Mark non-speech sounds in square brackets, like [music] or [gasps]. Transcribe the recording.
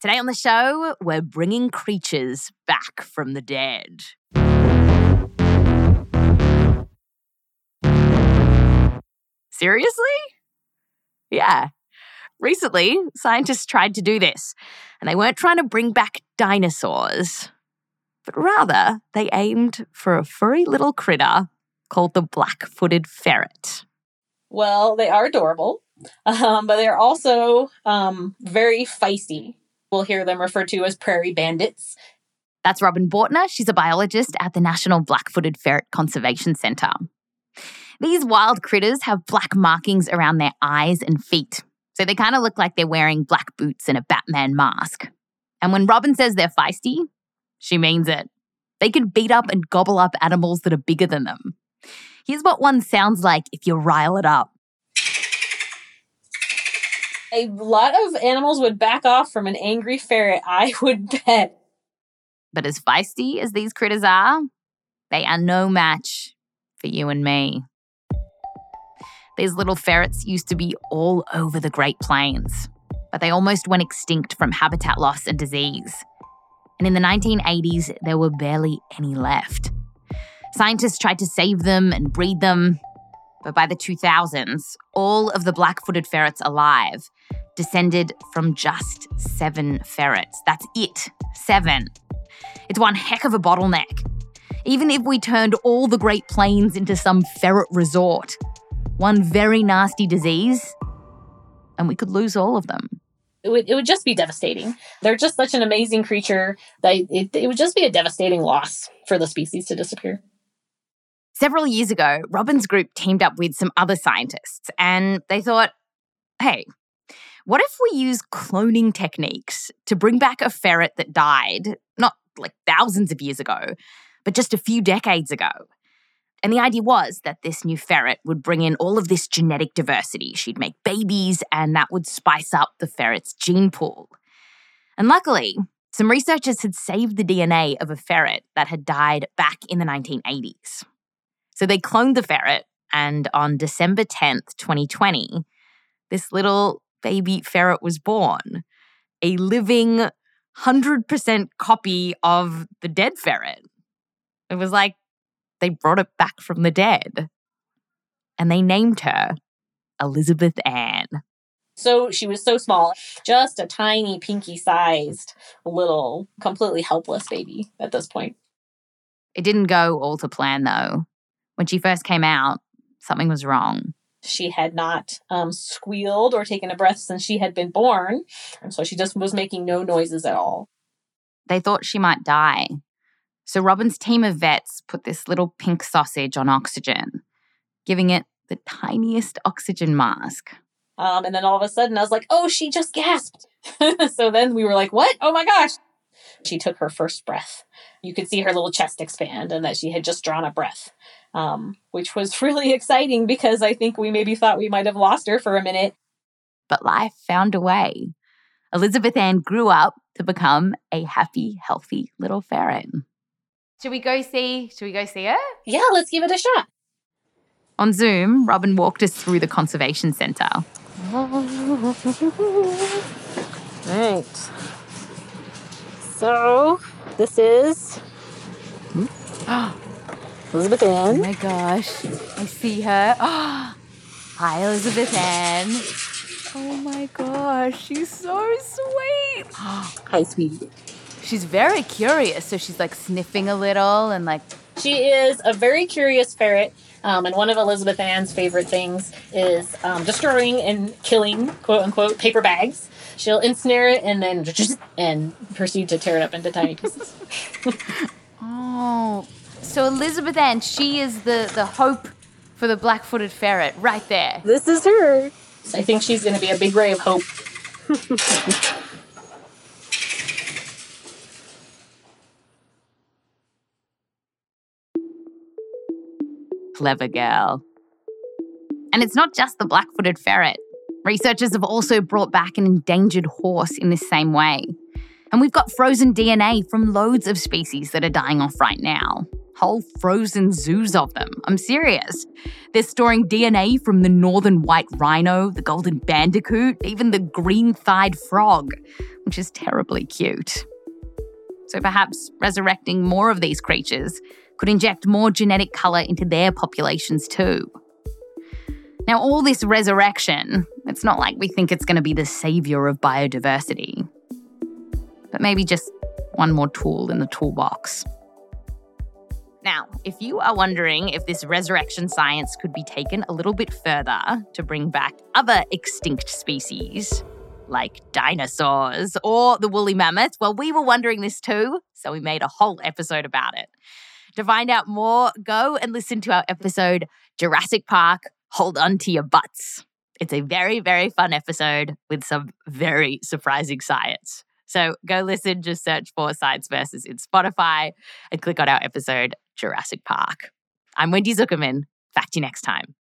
Today on the show, we're bringing creatures back from the dead. Seriously? Yeah. Recently, scientists tried to do this, and they weren't trying to bring back dinosaurs, but rather they aimed for a furry little critter called the black footed ferret. Well, they are adorable, [laughs] um, but they're also um, very feisty. We'll hear them referred to as prairie bandits. That's Robyn Bortner. She's a biologist at the National Black Footed Ferret Conservation Centre. These wild critters have black markings around their eyes and feet, so they kind of look like they're wearing black boots and a Batman mask. And when Robyn says they're feisty, she means it. They can beat up and gobble up animals that are bigger than them. Here's what one sounds like if you rile it up. A lot of animals would back off from an angry ferret, I [laughs] would bet. But as feisty as these critters are, they are no match for you and me. These little ferrets used to be all over the Great Plains, but they almost went extinct from habitat loss and disease. And in the 1980s, there were barely any left. Scientists tried to save them and breed them, but by the 2000s, all of the black footed ferrets alive descended from just seven ferrets. That's it, seven. It's one heck of a bottleneck. Even if we turned all the Great Plains into some ferret resort, one very nasty disease, and we could lose all of them. It would, it would just be devastating. They're just such an amazing creature that it, it would just be a devastating loss for the species to disappear. Several years ago, Robyn's group teamed up with some other scientists and they thought, hey, what if we use cloning techniques to bring back a ferret that died, not like thousands of years ago, but just a few decades ago? And the idea was that this new ferret would bring in all of this genetic diversity. She'd make babies, and that would spice up the ferret's gene pool. And luckily, some researchers had saved the DNA of a ferret that had died back in the 1980s. So they cloned the ferret, and on December 10th, 2020, this little baby ferret was born, a living 100% copy of the dead ferret. It was like they brought it back from the dead. And they named her Elizabeth Ann. So she was so small, just a tiny pinky sized little, completely helpless baby at this point. It didn't go all to plan though. When she first came out, something was wrong. She had not um, squealed or taken a breath since she had been born. And so she just was making no noises at all. They thought she might die. So Robyn's team of vets put this little pink sausage on oxygen, giving it the tiniest oxygen mask. Um, and then all of a sudden, I was like, oh, she just gasped. [laughs] so then we were like, what? Oh my gosh. She took her first breath. You could see her little chest expand and that she had just drawn a breath, um, which was [laughs] really exciting because I think we maybe thought we might have lost her for a minute. But life found a way. Elizabeth Ann grew up to become a happy, healthy little ferret. Should we go see? Should we go see her? Yeah, let's give it a shot. On Zoom, Robyn walked us through the conservation centre. [laughs] Right. So, this is [gasps] [gasps] [gasps] Elizabeth Ann. Oh my gosh, I see her. [gasps] Hi, Elizabeth Ann. Oh my gosh, she's so sweet. [gasps] Hi, sweetie. She's very curious, so she's like sniffing a little and like. She is a very curious ferret. Um, and one of Elizabeth Ann's favorite things is um, destroying and killing, quote unquote, paper bags. She'll ensnare it and then just [laughs] and proceed to tear it up into tiny pieces. [laughs] oh, so Elizabeth Ann, she is the the hope for the black-footed ferret right there. This is her. I think she's going to be a big ray of hope. [laughs] Clever girl. And it's not just the black footed ferret. Researchers have also brought back an endangered horse in this same way. And we've got frozen DNA from loads of species that are dying off right now. Whole frozen zoos of them. I'm serious. They're storing DNA from the northern white rhino, the golden bandicoot, even the green thighed frog, which is terribly cute. So perhaps resurrecting more of these creatures could inject more genetic colour into their populations too. Now, all this resurrection, it's not like we think it's going to be the saviour of biodiversity, but maybe just one more tool in the toolbox. Now, if you are wondering if this resurrection science could be taken a little bit further to bring back other extinct species, like dinosaurs or the woolly mammoth, well, we were wondering this too, so we made a whole episode about it. To find out more, go and listen to our episode Jurassic Park hold on to your butts. It's a very, very fun episode with some very surprising science. So go listen, just search for Science Versus in Spotify and click on our episode, Jurassic Park. I'm Wendy Zukerman. Back to you next time.